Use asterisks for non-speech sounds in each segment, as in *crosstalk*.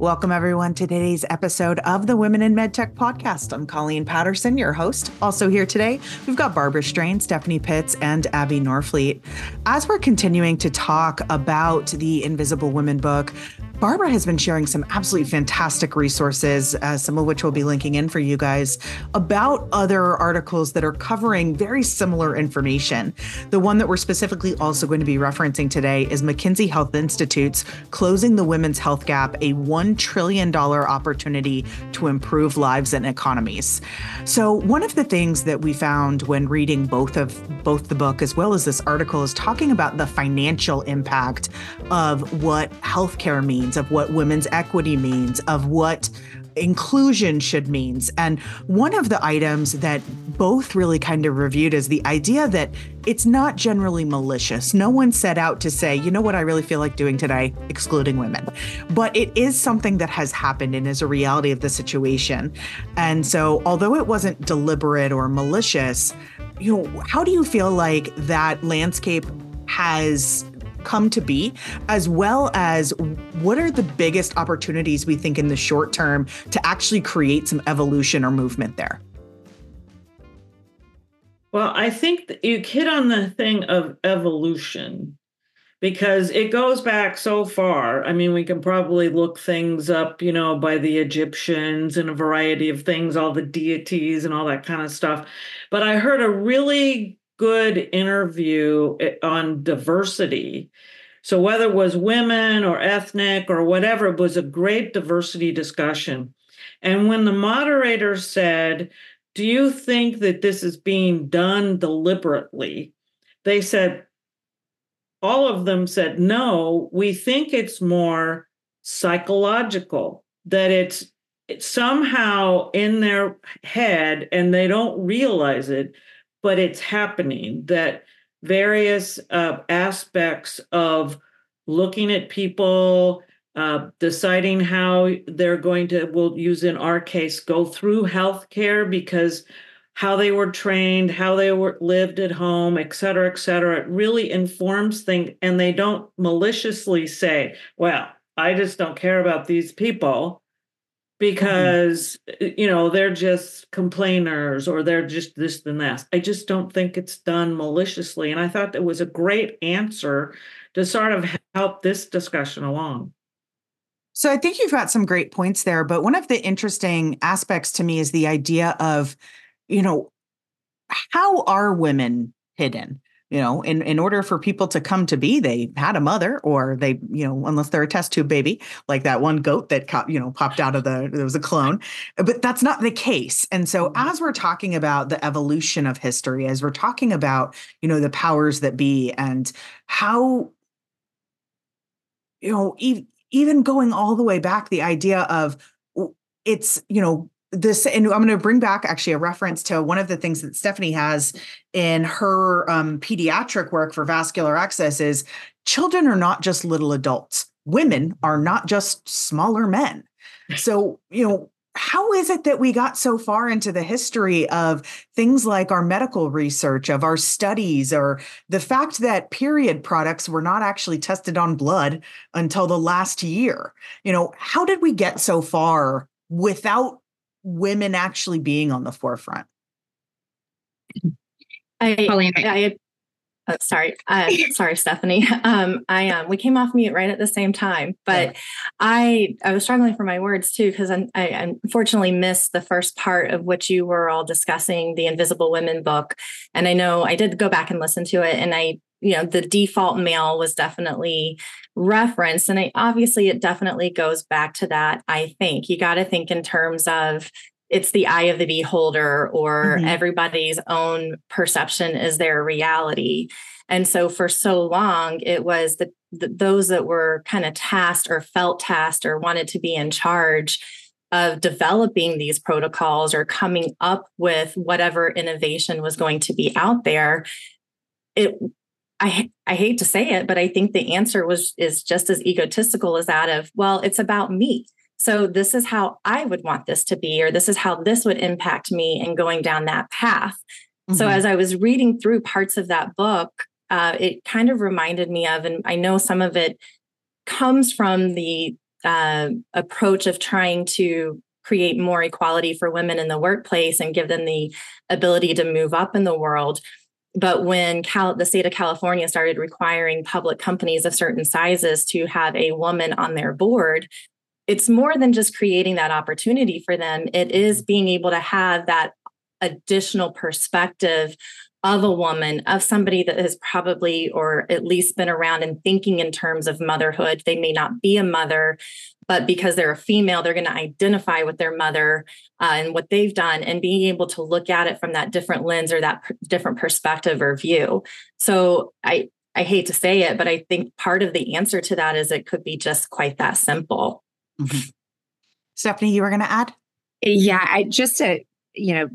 Welcome, everyone, to today's episode of the Women in MedTech podcast. I'm Colleen Patterson, your host. Also, here today, we've got Barbara Strain, Stephanie Pitts, and Abby Norfleet. As we're continuing to talk about the Invisible Women book, Barbara has been sharing some absolutely fantastic resources, uh, some of which we'll be linking in for you guys, about other articles that are covering very similar information. The one that we're specifically also going to be referencing today is McKinsey Health Institute's Closing the Women's Health Gap, a $1 trillion opportunity to improve lives and economies. So, one of the things that we found when reading both of both the book as well as this article is talking about the financial impact of what healthcare means means, of what women's equity means, of what inclusion should means. And one of the items that both really kind of reviewed is the idea that it's not generally malicious. No one set out to say, you know what I really feel like doing today, excluding women. But it is something that has happened and is a reality of the situation. And so although it wasn't deliberate or malicious, you know, how do you feel like that landscape has come to be, as well as what are the biggest opportunities we think in the short term to actually create some evolution or movement there? Well, I think you hit on the thing of evolution because it goes back so far. I mean, we can probably look things up, you know, by the Egyptians and a variety of things, all the deities and all that kind of stuff. But I heard a really good interview eh, on diversity. So whether it was women or ethnic or whatever, it was a great diversity discussion. And when the moderator said, Do you think that this is being done deliberately? They said, all of them said, no, we think it's more psychological, that it's, it's somehow in their head and they don't realize it but it's happening that various uh, aspects of looking at people uh, deciding how they're going to we'll use in our case go through healthcare because how they were trained how they were lived at home et cetera et cetera it really informs things and they don't maliciously say well i just don't care about these people. Because mm-hmm. you know they're just complainers or they're just this and that. I just don't think it's done maliciously, and I thought it was a great answer to sort of help this discussion along. So I think you've got some great points there, but one of the interesting aspects to me is the idea of, you know, how are women hidden? You know in in order for people to come to be they had a mother or they you know unless they're a test tube baby like that one goat that you know popped out of the there was a clone but that's not the case and so mm-hmm. as we're talking about the evolution of history as we're talking about you know the powers that be and how you know even going all the way back the idea of it's you know this and i'm going to bring back actually a reference to one of the things that stephanie has in her um, pediatric work for vascular access is children are not just little adults. Women are not just smaller men. So you know how is it that we got so far into the history of things like our medical research of our studies or the fact that period products were not actually tested on blood until the last year? You know how did we get so far without women actually being on the forefront? I, Colleen. I, oh, sorry, uh, *laughs* sorry, Stephanie. *laughs* Um, I um, we came off mute right at the same time, but yeah. I I was struggling for my words too because I, I unfortunately missed the first part of which you were all discussing the Invisible Women book, and I know I did go back and listen to it, and I you know the default male was definitely referenced and I, obviously it definitely goes back to that i think you got to think in terms of it's the eye of the beholder or mm-hmm. everybody's own perception is their reality and so for so long it was the, the those that were kind of tasked or felt tasked or wanted to be in charge of developing these protocols or coming up with whatever innovation was going to be out there it I I hate to say it, but I think the answer was is just as egotistical as that of, well, it's about me. So this is how I would want this to be, or this is how this would impact me and going down that path. Mm-hmm. So as I was reading through parts of that book, uh, it kind of reminded me of, and I know some of it comes from the uh, approach of trying to create more equality for women in the workplace and give them the ability to move up in the world. But when Cal- the state of California started requiring public companies of certain sizes to have a woman on their board, it's more than just creating that opportunity for them. It is mm-hmm. being able to have that additional perspective of a woman, of somebody that has probably or at least been around and thinking in terms of motherhood. They may not be a mother, but because they're a female, they're going to identify with their mother uh, and what they've done and being able to look at it from that different lens or that different perspective or view. So I, I hate to say it, but I think part of the answer to that is it could be just quite that simple. Mm-hmm. Stephanie, you were going to add? Yeah, I just to, you know,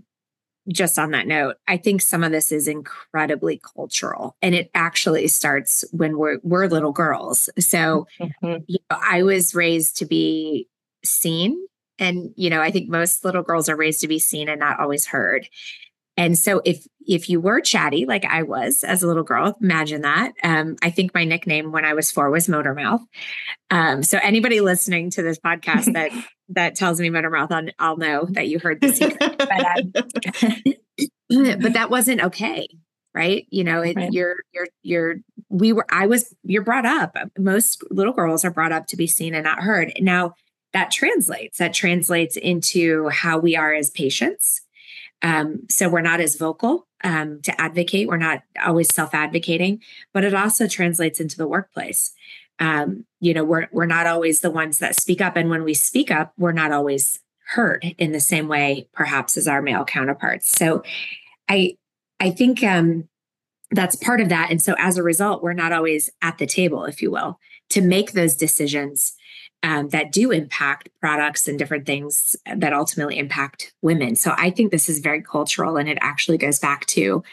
just on that note, I think some of this is incredibly cultural and it actually starts when we're we're little girls. So mm-hmm. you know, I was raised to be seen and you know, I think most little girls are raised to be seen and not always heard. And so if if you were chatty like I was as a little girl, imagine that. Um, I think my nickname when I was four was Motor Mouth. Um, so anybody listening to this podcast that *laughs* that tells me Motor Mouth, I'll, I'll know that you heard the secret. but, um, *laughs* *clears throat* but that wasn't okay, right? You know, it, right. you're you're you're we were I was you're brought up. Most little girls are brought up to be seen and not heard. Now that translates. That translates into how we are as patients um, so we're not as vocal um, to advocate. We're not always self-advocating, but it also translates into the workplace. Um, you know, we're we're not always the ones that speak up, and when we speak up, we're not always heard in the same way, perhaps, as our male counterparts. So, I I think um, that's part of that, and so as a result, we're not always at the table, if you will, to make those decisions um, that do impact products and different things that ultimately impact women. So I think this is very cultural and it actually goes back to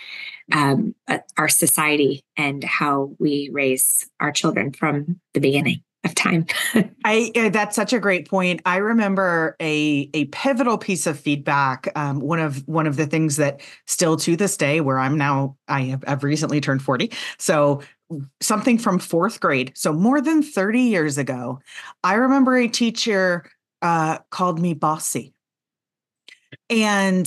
um, uh, our society and how we raise our children from the beginning of time. *laughs* I uh, that's such a great point. I remember a a pivotal piece of feedback. Um, one of one of the things that still to this day, where I'm now, I have I've recently turned 40. So something from fourth grade, so more than 30 years ago, I remember a teacher uh, called me bossy. And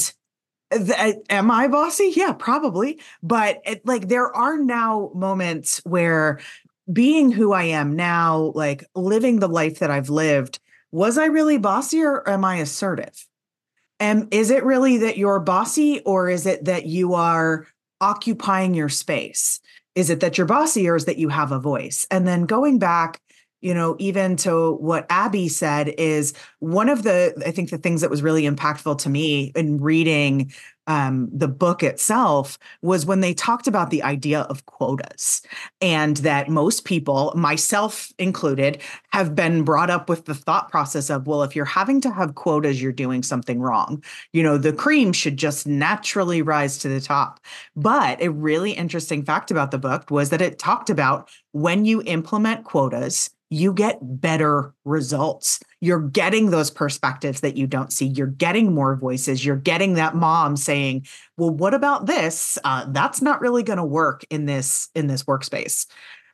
th- am I bossy? Yeah, probably. But it, like there are now moments where being who I am now, like living the life that I've lived, was I really bossy or am I assertive? And is it really that you're bossy or is it that you are occupying your space? Is it that you're bossy or is that you have a voice? And then going back, you know, even to what Abby said is one of the, I think the things that was really impactful to me in reading um, the book itself was when they talked about the idea of quotas and that most people, myself included, have been brought up with the thought process of, well, if you're having to have quotas, you're doing something wrong. You know, the cream should just naturally rise to the top. But a really interesting fact about the book was that it talked about when you implement quotas, you get better results. You're getting those perspectives that you don't see. You're getting more voices. You're getting that mom saying, "Well, what about this? Uh, that's not really going to work in this in this workspace."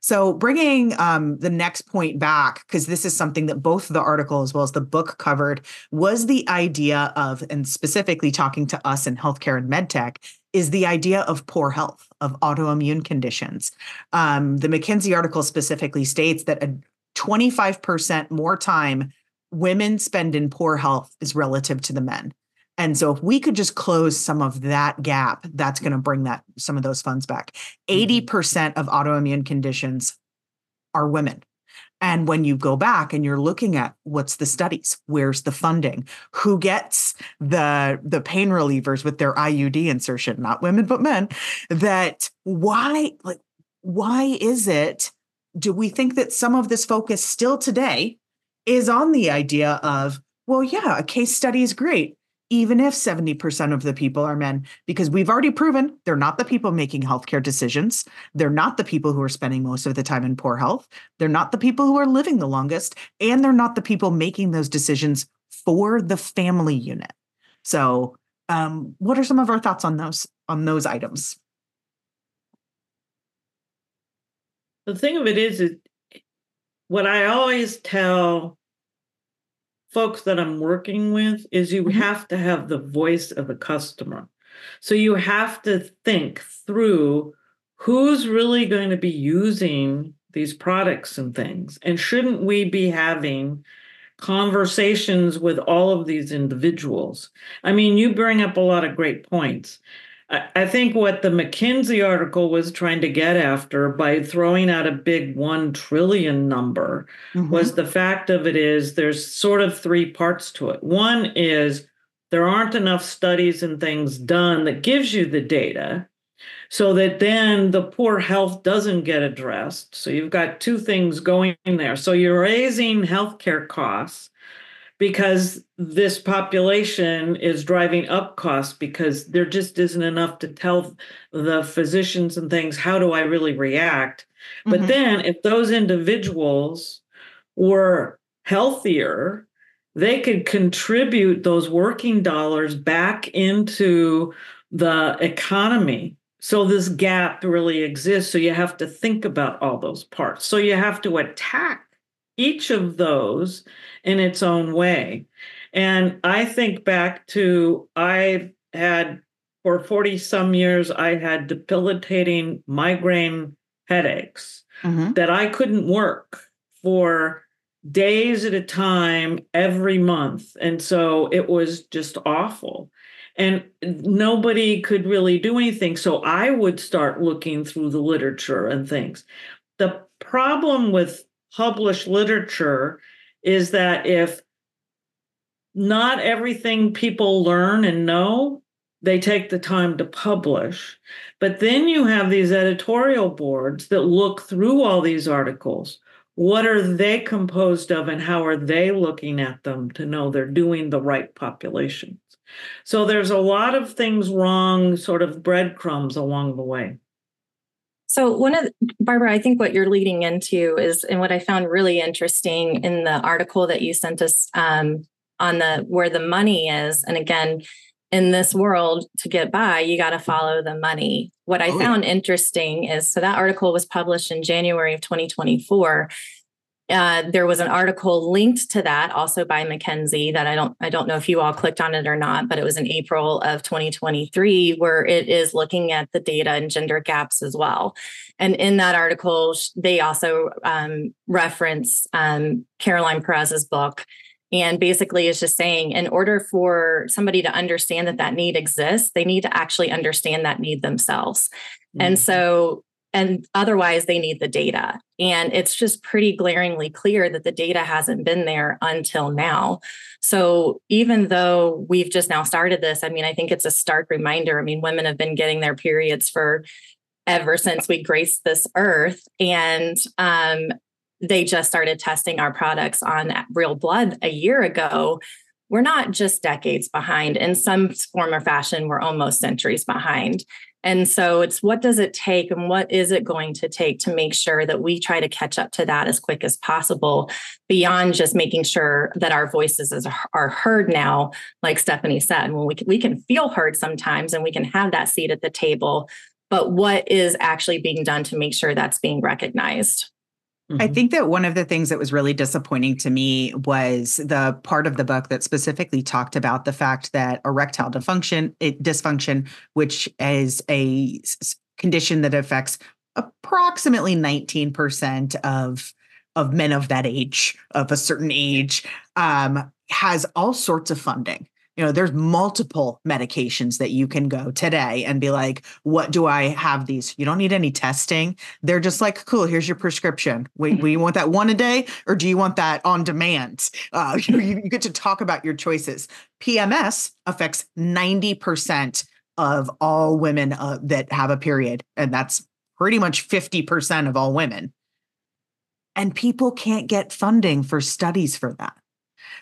So, bringing um, the next point back, because this is something that both the article as well as the book covered, was the idea of, and specifically talking to us in healthcare and medtech, is the idea of poor health, of autoimmune conditions. Um, the McKinsey article specifically states that a 25% more time women spend in poor health is relative to the men. And so if we could just close some of that gap, that's going to bring that some of those funds back. 80% mm-hmm. of autoimmune conditions are women. And when you go back and you're looking at what's the studies, where's the funding, who gets the the pain relievers with their IUD insertion, not women but men, that why like why is it do we think that some of this focus still today is on the idea of, well, yeah, a case study is great, even if 70% of the people are men, because we've already proven they're not the people making healthcare decisions. They're not the people who are spending most of the time in poor health. They're not the people who are living the longest. And they're not the people making those decisions for the family unit. So, um, what are some of our thoughts on those on those items? the thing of it is, is what I always tell folks that I'm working with is you mm-hmm. have to have the voice of the customer. So you have to think through who's really going to be using these products and things. And shouldn't we be having conversations with all of these individuals? I mean, you bring up a lot of great points. I think what the McKinsey article was trying to get after by throwing out a big 1 trillion number mm-hmm. was the fact of it is there's sort of three parts to it. One is there aren't enough studies and things done that gives you the data so that then the poor health doesn't get addressed. So you've got two things going there. So you're raising healthcare costs because this population is driving up costs because there just isn't enough to tell the physicians and things how do I really react. But mm-hmm. then if those individuals were healthier, they could contribute those working dollars back into the economy. So this gap really exists. So you have to think about all those parts. So you have to attack each of those in its own way. And I think back to I had for 40 some years, I had debilitating migraine headaches mm-hmm. that I couldn't work for days at a time every month. And so it was just awful. And nobody could really do anything. So I would start looking through the literature and things. The problem with published literature is that if not everything people learn and know, they take the time to publish. But then you have these editorial boards that look through all these articles. What are they composed of, and how are they looking at them to know they're doing the right populations? So there's a lot of things wrong, sort of breadcrumbs along the way. So one of the, Barbara, I think what you're leading into is, and what I found really interesting in the article that you sent us um, on the where the money is, and again, in this world to get by, you got to follow the money. What I oh, found interesting is so that article was published in January of 2024, uh, there was an article linked to that also by McKinsey that I don't I don't know if you all clicked on it or not, but it was in April of 2023 where it is looking at the data and gender gaps as well. And in that article, they also um, reference um, Caroline Perez's book. And basically, is just saying in order for somebody to understand that that need exists, they need to actually understand that need themselves. Mm-hmm. And so and otherwise they need the data. And it's just pretty glaringly clear that the data hasn't been there until now. So even though we've just now started this i mean i think it's a stark reminder. I mean women have been getting their periods for ever since we graced this earth. And um, they just started testing our products on real blood a year ago. We're not just decades behind. In some form or fashion we're almost centuries behind and so it's what does it take and what is it going to take to make sure that we try to catch up to that as quick as possible beyond just making sure that our voices are heard now, like Stephanie said, when we we can feel heard sometimes and we can have that seat at the table. But what is actually being done to make sure that's being recognized? Mm-hmm. I think that one of the things that was really disappointing to me was the part of the book that specifically talked about the fact that erectile dysfunction, it, dysfunction, which is a condition that affects approximately 19% of of men of that age, of a certain age, um, has all sorts of funding you know there's multiple medications that you can go today and be like what do i have these? You don't need any testing. They're just like cool here's your prescription. Wait mm-hmm. we want that one a day or do you want that on demand? Uh, *laughs* you, you get to talk about your choices. Pms affects 90% of all women uh, that have a period and that's pretty much 50% of all women. And people can't get funding for studies for that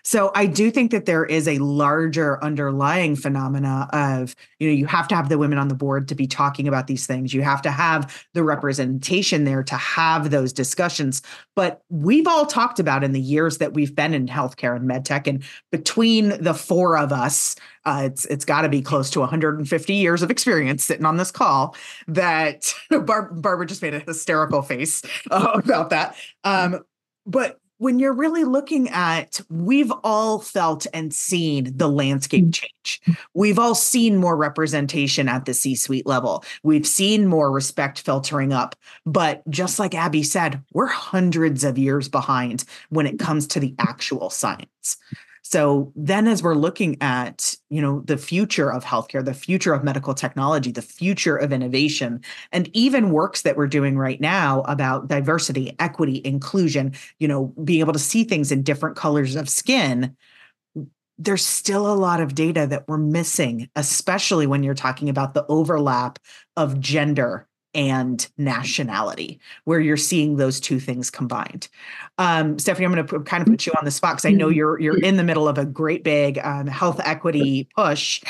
so I do think that there is a larger underlying phenomena of, you know, you have to have the women on the board to be talking about these things. You have to have the representation there to have those discussions. But we've all talked about in the years that we've been in healthcare and medtech, and between the four of us, uh, it's it's got to be close to 150 years of experience sitting on this call. That *laughs* Bar- Barbara just made a hysterical face uh, *laughs* about that. Um, but when you're really looking at, we've all felt and seen the landscape mm. change. We've all seen more representation at the C suite level. We've seen more respect filtering up. But just like Abby said, we're hundreds of years behind when it comes to the actual science. So then as we're looking at, you know, the future of healthcare, the future of medical technology, the future of innovation, and even works that we're doing right now about diversity, equity, inclusion, you know, being able to see things in different colors of skin, there's still a lot of data that we're missing, especially when you're talking about the overlap of gender and nationality, where you're seeing those two things combined. Um, Stephanie, I'm going to kind of put you on the spot because I know mm-hmm. you're you're in the middle of a great big um, health equity push.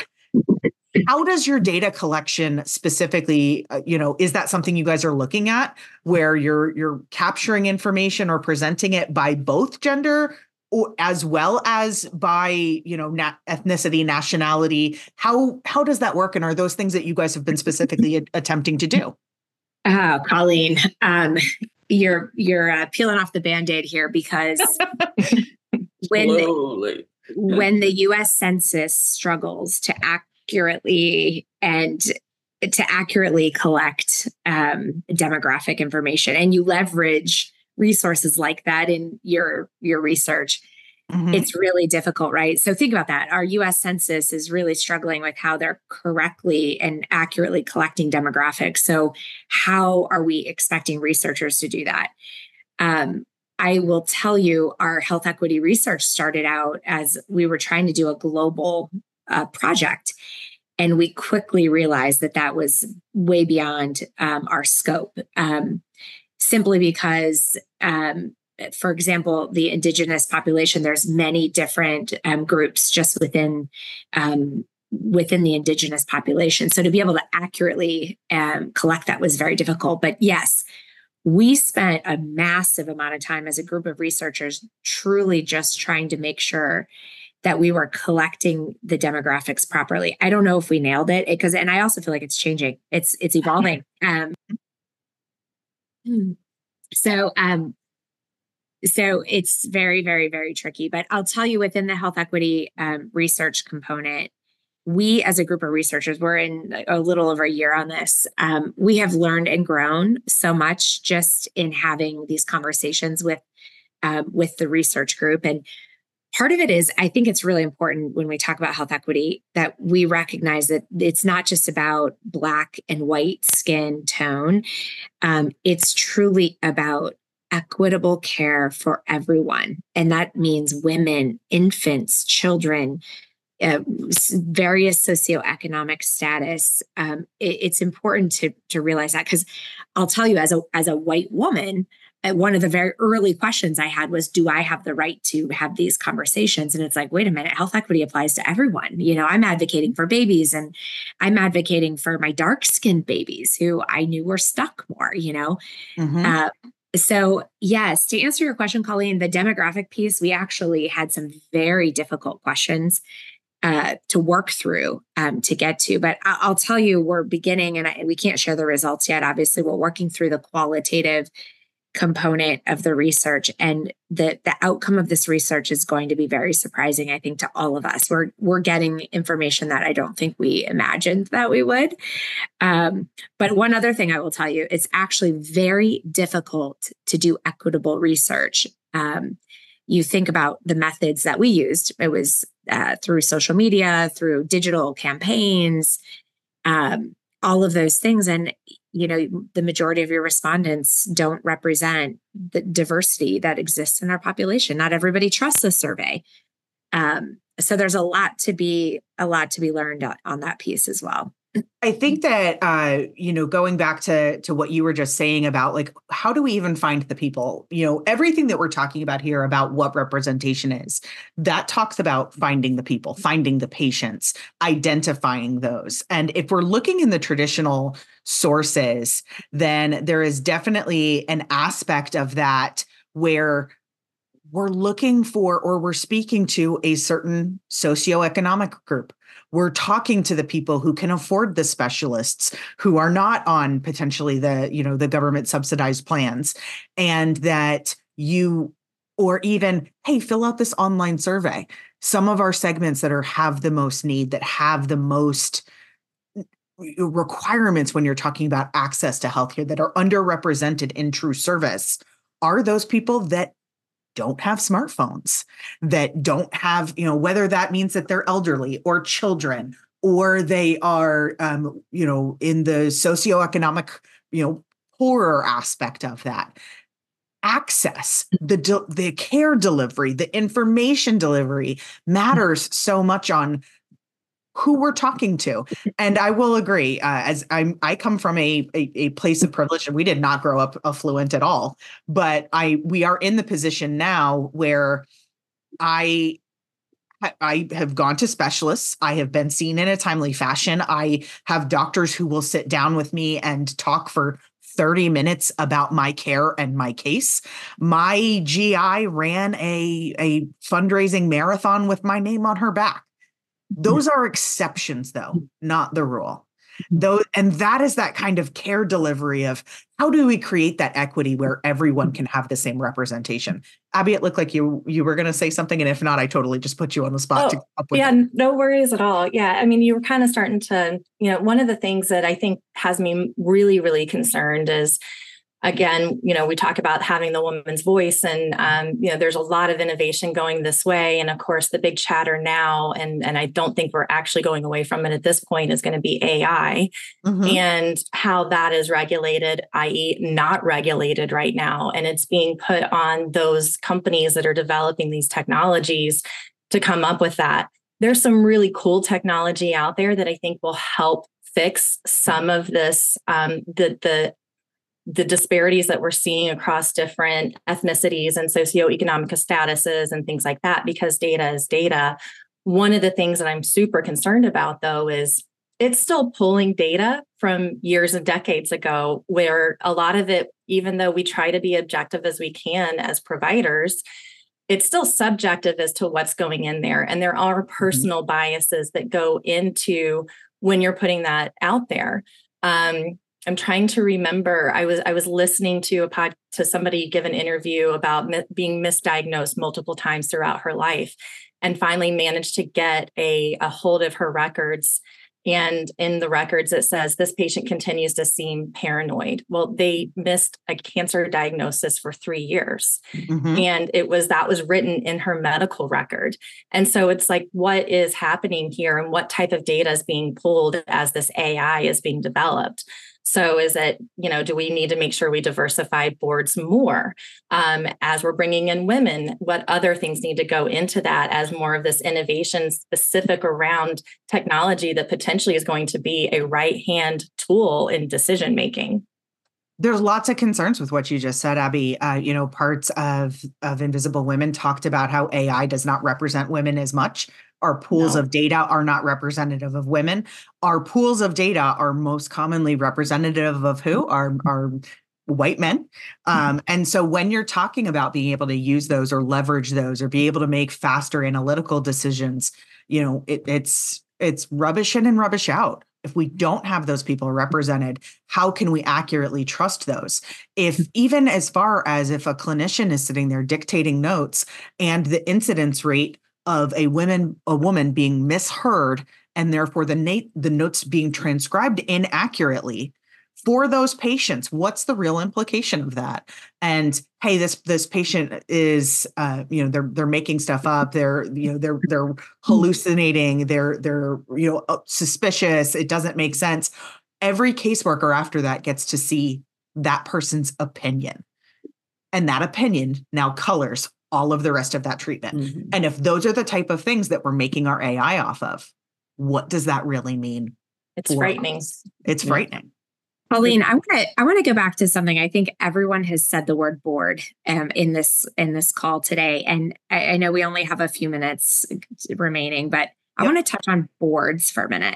How does your data collection specifically, uh, you know, is that something you guys are looking at, where you're you're capturing information or presenting it by both gender or as well as by you know na- ethnicity nationality how how does that work and are those things that you guys have been specifically *laughs* attempting to do Oh, Colleen, um, you're you're uh, peeling off the band-aid here because *laughs* when the, when the U.S. Census struggles to accurately and to accurately collect um, demographic information, and you leverage resources like that in your your research, Mm-hmm. It's really difficult, right? So think about that. Our US Census is really struggling with how they're correctly and accurately collecting demographics. So, how are we expecting researchers to do that? Um, I will tell you, our health equity research started out as we were trying to do a global uh, project. And we quickly realized that that was way beyond um, our scope, um, simply because um, for example, the indigenous population, there's many different um, groups just within um, within the indigenous population. So to be able to accurately um, collect that was very difficult. But yes, we spent a massive amount of time as a group of researchers truly just trying to make sure that we were collecting the demographics properly. I don't know if we nailed it because, and I also feel like it's changing. It's it's evolving. *laughs* Um, so um, so it's very very very tricky but i'll tell you within the health equity um, research component we as a group of researchers we're in a little over a year on this um, we have learned and grown so much just in having these conversations with um, with the research group. And part of it is i think it's really important when we talk about health equity that we recognize that it's not just about black and white skin tone. Um, it's truly about equitable care for everyone. And that means women, infants, children, uh, various socioeconomic status. Um, it, it's important to to realize that because I'll tell you, as a as a white woman, uh, one of the very early questions I had was, "Do I have the right to have these conversations?" And it's like, wait a minute, health equity applies to everyone. You know, I'm advocating for babies, and I'm advocating for my dark skinned babies who I knew were stuck more. You know, mm-hmm. uh, so, yes, to answer your question, Colleen, the demographic piece, we actually had some very difficult questions uh, to work through um, to get to. But I- will tell you, we're beginning, and I, we can't share the results yet. Obviously, we're working through the qualitative component of the research and the the outcome of this research is going to be very surprising i think to all of us. We're we're getting information that i don't think we imagined that we would. Um, but one other thing i will tell you it's actually very difficult to do equitable research. Um, you think about the methods that we used. It was uh, through social media through digital campaigns um, all of those things. And you know the majority of your respondents don't represent the diversity that exists in our population. Not everybody trusts the survey. Um, so there's a lot to be a lot to be learned on that piece as well I think that uh, you know, going back to to what you were just saying about like how do we even find the people? You know, everything that we're talking about here about what representation is, that talks about finding the people, finding the patients, identifying those. And if we're looking in the traditional sources, then there is definitely an aspect of that where we're looking for or we're speaking to a certain socioeconomic group we're talking to the people who can afford the specialists who are not on potentially the you know the government subsidized plans and that you or even, hey, fill out this online survey. Some of our segments that are have the most need, that have the most requirements when you're talking about access to healthcare that are underrepresented in true service are those people that don't have smartphones that don't have you know whether that means that they're elderly or children or they are um, you know in the socioeconomic you know poorer aspect of that. Access the de- the care delivery the information delivery matters so much on who we're talking to. And I will agree, uh, as I'm, I come from a, a, a place of privilege, and we did not grow up affluent at all. But I, we are in the position now where I I have gone to specialists. I have been seen in a timely fashion. I have doctors who will sit down with me and talk for 30 minutes about my care and my case. My GI ran a, a fundraising marathon with my name on her back. Those are exceptions, though, not the rule. Mm-hmm. Though, and that is that kind of care delivery of how do we create that equity where everyone can have the same representation? Abby, it looked like you you were going to say something, and if not, I totally just put you on the spot. Oh, yeah, it. no worries at all. Yeah, I mean, you were kind of starting to, you know, one of the things that I think has me really, really concerned is again, you know, we talk about having the woman's voice, and um, you know, there's a lot of innovation going this way. And of course, the big chatter now, and and I don't think we're actually going away from it at this point, is going to be AI mm-hmm. and how that is regulated, i.e., not regulated right now, and it's being put on those companies that are developing these technologies to come up with that. There's some really cool technology out there that I think will help fix some of this um, the the the disparities that we're seeing across different ethnicities and socioeconomic statuses and things like that because data is data. One of the things that I'm super concerned about though is it's still pulling data from years and decades ago where a lot of it even though we try to be objective as we can as providers it's still subjective as to what's going in there and there are mm-hmm. personal biases that go into when you're putting that out there um, I'm trying to remember. I was I was listening to a pod to somebody give an interview about mi- being misdiagnosed multiple times throughout her life, and finally managed to get a, a hold of her records. And in the records, it says this patient continues to seem paranoid. Well, they missed a cancer diagnosis for three years. Mm-hmm. And it was that was written in her medical record. And so it's like, what is happening here and what type of data is being pulled as this AI is being developed? So, is it, you know, do we need to make sure we diversify boards more um, as we're bringing in women? What other things need to go into that as more of this innovation specific around technology that potentially is going to be a right hand tool in decision making? there's lots of concerns with what you just said abby uh, you know parts of of invisible women talked about how ai does not represent women as much our pools no. of data are not representative of women. Our pools of data are most commonly representative of who? Our, our white men. Mm-hmm. Um, and so when you're talking about being able to use those or leverage those or be able to make faster analytical decisions, you know, it, it's it's rubbish in and rubbish out. If we don't have those people represented, how can we accurately trust those? If mm. even as far as if a clinician is sitting there dictating notes and the incidence rate of a woman a woman being misheard and therefore the nate the notes being transcribed inaccurately for those patients. What's the real implication of that? And hey this this patient is uh, you know they're they're making stuff up. They're you know they're they're hallucinating. They're they're you know uh, suspicious. It doesn't make sense. Every caseworker after that gets to see that person's opinion. And that opinion now colors all of the rest of that treatment. Mm-hmm. And if those are the type of things that we're making our AI off of, what does that really mean? It's frightening. Us? It's yeah. frightening. Colleen, I want to I want to go back to something. I think everyone has said the word board um, in this in this call today, and I, I, know we only have a few minutes remaining, but I want to touch on boards for a minute.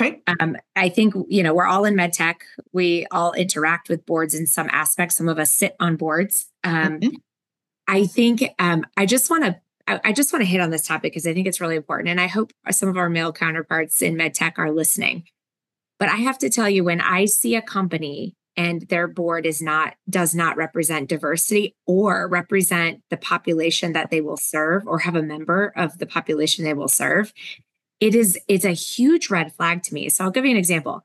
Okay. Um, I think you know we're all in medtech. We all interact with boards in some aspects. Some of us sit on boards. Um, mm-hmm. I think um, I just want to I just want to hit on this topic because I think it's really important. And I hope some of our male counterparts in medtech are listening. But I have to tell you, when I see a company and their board is not does not represent diversity or represent the population that they will serve or have a member of the population they will serve it is it's a huge red flag to me so i'll give you an example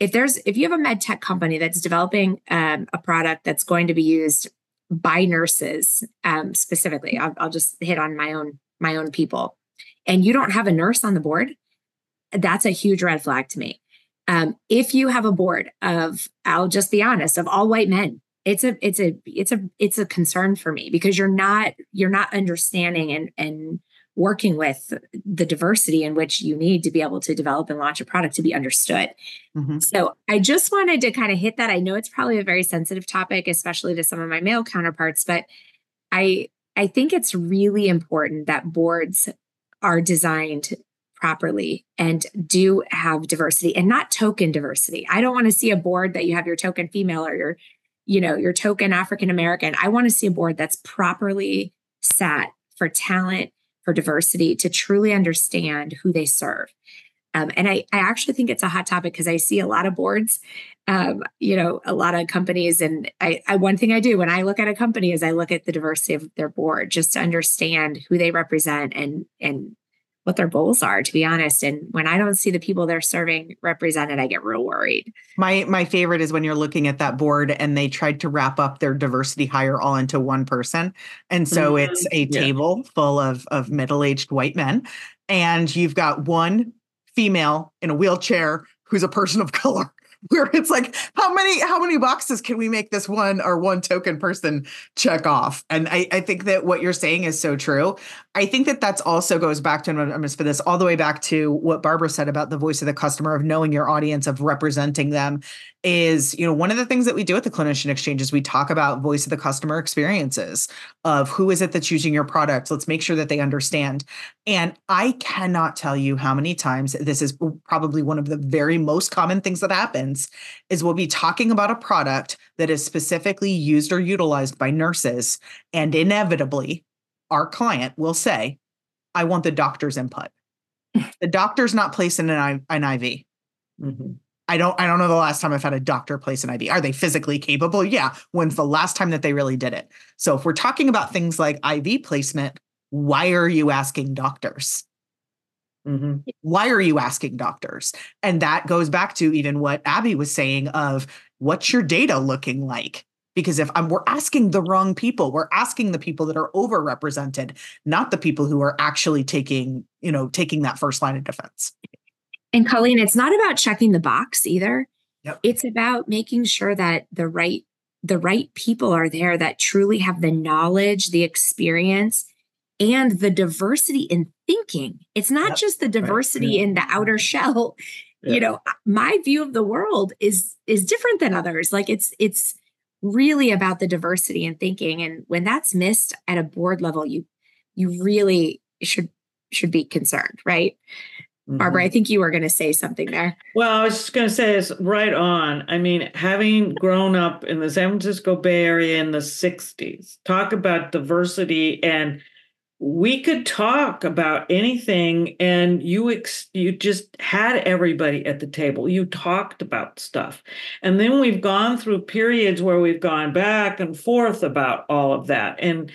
if there's if you have a med tech company that's developing um, a product that's going to be used by nurses um, specifically. I'll, I'll just hit on my own my own people. And you don't have a nurse on the board? That's a huge red flag to me. Um, if you have a board of, I'll just be honest, of all white men, it's a it's a it's a it's a concern for me because you're not you're not understanding and and working with the diversity in which you need to be able to develop and launch a product to be understood. Mm-hmm. So I just wanted to kind of hit that. I know it's probably a very sensitive topic, especially to some of my male counterparts, but I I think it's really important that boards are designed properly and do have diversity and not token diversity. I don't want to see a board that you have your token female or your, you know, your token African American. I want to see a board that's properly set for talent, for diversity, to truly understand who they serve. Um, and I, I actually think it's a hot topic because I see a lot of boards, um, you know, a lot of companies. And I, I, one thing I do when I look at a company is I look at the diversity of their board just to understand who they represent and and what their goals are to be honest and when i don't see the people they're serving represented i get real worried my my favorite is when you're looking at that board and they tried to wrap up their diversity hire all into one person and so mm-hmm. it's a yeah. table full of of middle-aged white men and you've got one female in a wheelchair who's a person of color *laughs* where it's like how many how many boxes can we make this one or one token person check off? And i, I think that what you're saying is so true. I think that that's also goes back to i'm just for this all the way back to what barbara said about the voice of the customer of knowing your audience of representing them is you know one of the things that we do at the clinician exchange is we talk about voice of the customer experiences of who is it that's using your product. Let's make sure that they understand. And i cannot tell you how many times this is probably one of the very most common things that happens is we'll be talking about a product that is specifically used or utilized by nurses and inevitably our client will say i want the doctor's input. *laughs* The doctor's not placing an, an iv mm-hmm. I don't I don't know the last time I've had a doctor place an IV. Are they physically capable? Yeah. When's the last time that they really did it? So if we're talking about things like IV placement, why are you asking doctors? Mm-hmm. Why are you asking doctors? And that goes back to even what Abby was saying of what's your data looking like? Because if I'm, we're asking the wrong people, we're asking the people that are overrepresented, not the people who are actually taking, you know, taking that first line of defense. And Colleen, it's not about checking the box either. Yep. It's about making sure that the right the right people are there that truly have the knowledge, the experience, and the diversity in thinking. It's not yep. just the diversity right. in the outer mm-hmm. shell. Yep. You know, my view of the world is is different than others. Like it's it's really about the diversity in thinking and when that's missed at a board level you you really should should be concerned, right? Barbara, I mm-hmm. think you were going to say something there. Well, I was just going to say it's right on. I mean, having grown up in the San Francisco Bay Area in the 60s, talk about diversity and we could talk about anything and you ex- you just had everybody at the table you talked about stuff and then we've gone through periods where we've gone back and forth about all of that and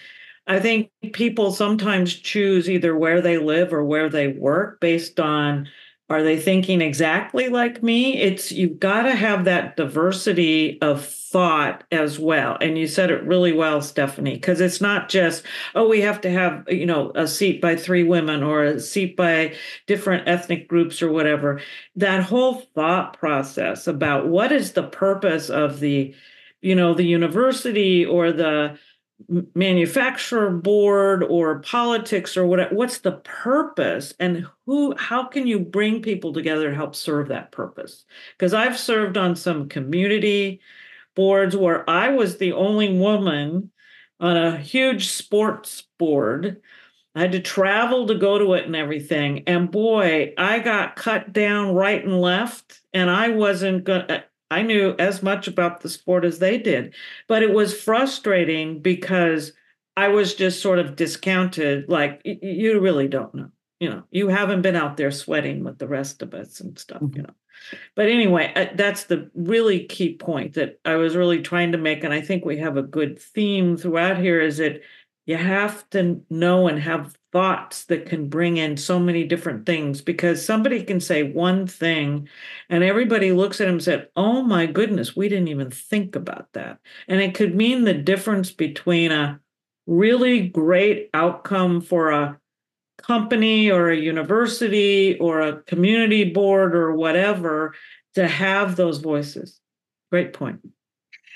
I think people sometimes choose either where they live or where they work based on are they thinking exactly like me? It's you've got to have that diversity of thought as well. And you said it really well, Stephanie, because it's not just, oh, we have to have, you know, a seat by three women or a seat by different ethnic groups or whatever. That whole thought process about what is the purpose of the, you know, the university or the manufacturer board or politics or what what's the purpose? And who how can you bring people together to help serve that purpose? Because i've served on some community boards where i was the only woman on a huge sports board. I had to travel to go to it and everything. And boy i got cut down right and left and i wasn't going I knew as much about the sport as they did, but it was frustrating because I was just sort of discounted. Like you really don't know. you know, you haven't been out there sweating with the rest of us and stuff, mm-hmm. you know. But anyway, uh, that's the really key point that I was really trying to make. And I think we have a good theme throughout here is that you have to know and have thoughts that can bring in so many different things because somebody can say one thing and everybody looks at him and said, Oh my goodness, we didn't even think about that. And it could mean the difference between a really great outcome for a company or a university or a community board or whatever to have those voices. Great point.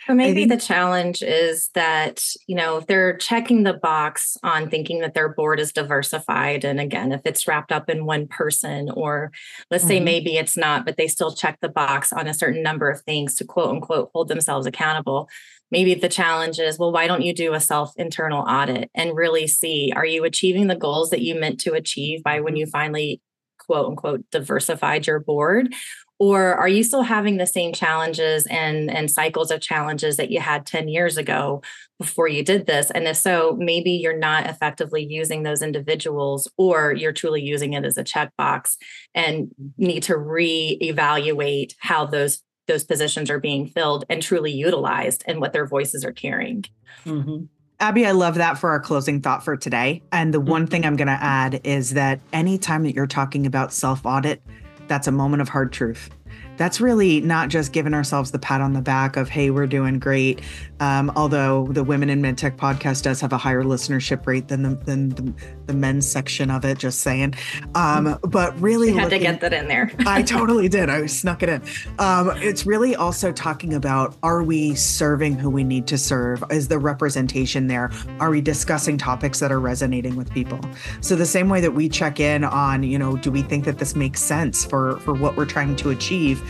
Or maybe think- the challenge is that, you know, if they're checking the box on thinking that their board is diversified, and again, if it's wrapped up in one person, or let's mm-hmm. say maybe it's not, but they still check the box on a certain number of things to quote unquote hold themselves accountable. Maybe the challenge is, well, why don't you do a self internal audit and really see are you achieving the goals that you meant to achieve by when you finally quote unquote diversified your board? Or are you still having the same challenges and and cycles of challenges that you had 10 years ago before you did this and if so maybe you're not effectively using those individuals or you're truly using it as a checkbox and need to re-evaluate how those those positions are being filled and truly utilized and what their voices are carrying mm-hmm. Abby, I love that for our closing thought for today. And the one thing I'm going to add is that anytime that you're talking about self audit, that's a moment of hard truth that's really not just giving ourselves the pat on the back of hey we're doing great. Um, although the women in medtech podcast does have a higher listenership rate than the than the, the men's section of it just saying. Um, but really had looking, to get that in there. *laughs* I *laughs* totally did. I snuck it in. Um, it's really also talking about are we serving who we need to serve? Is the representation there? Are we discussing topics that are resonating with people? So the same way that we check in on you know do we think that this makes sense for for what we're trying to achieve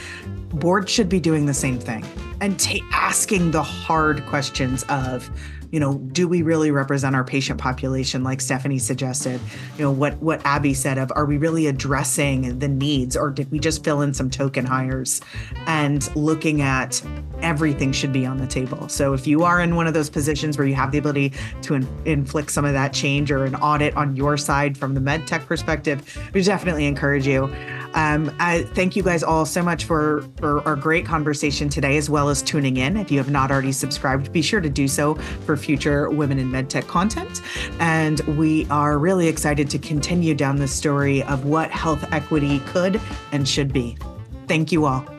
boards should be doing the same thing and ta- asking the hard questions of you know do we really represent our patient population? Like stephanie suggested you know what what abby said of are we really addressing the needs or did we just fill in some token hires? And looking at everything should be on the table. So if you are in one of those positions where you have the ability to in- inflict some of that change or an audit on your side from the med tech perspective we definitely encourage you um, I thank you guys all so much for, for our great conversation today, as well as tuning in. If you have not already subscribed, be sure to do so for future Women in MedTech content. And we are really excited to continue down the story of what health equity could and should be. Thank you all.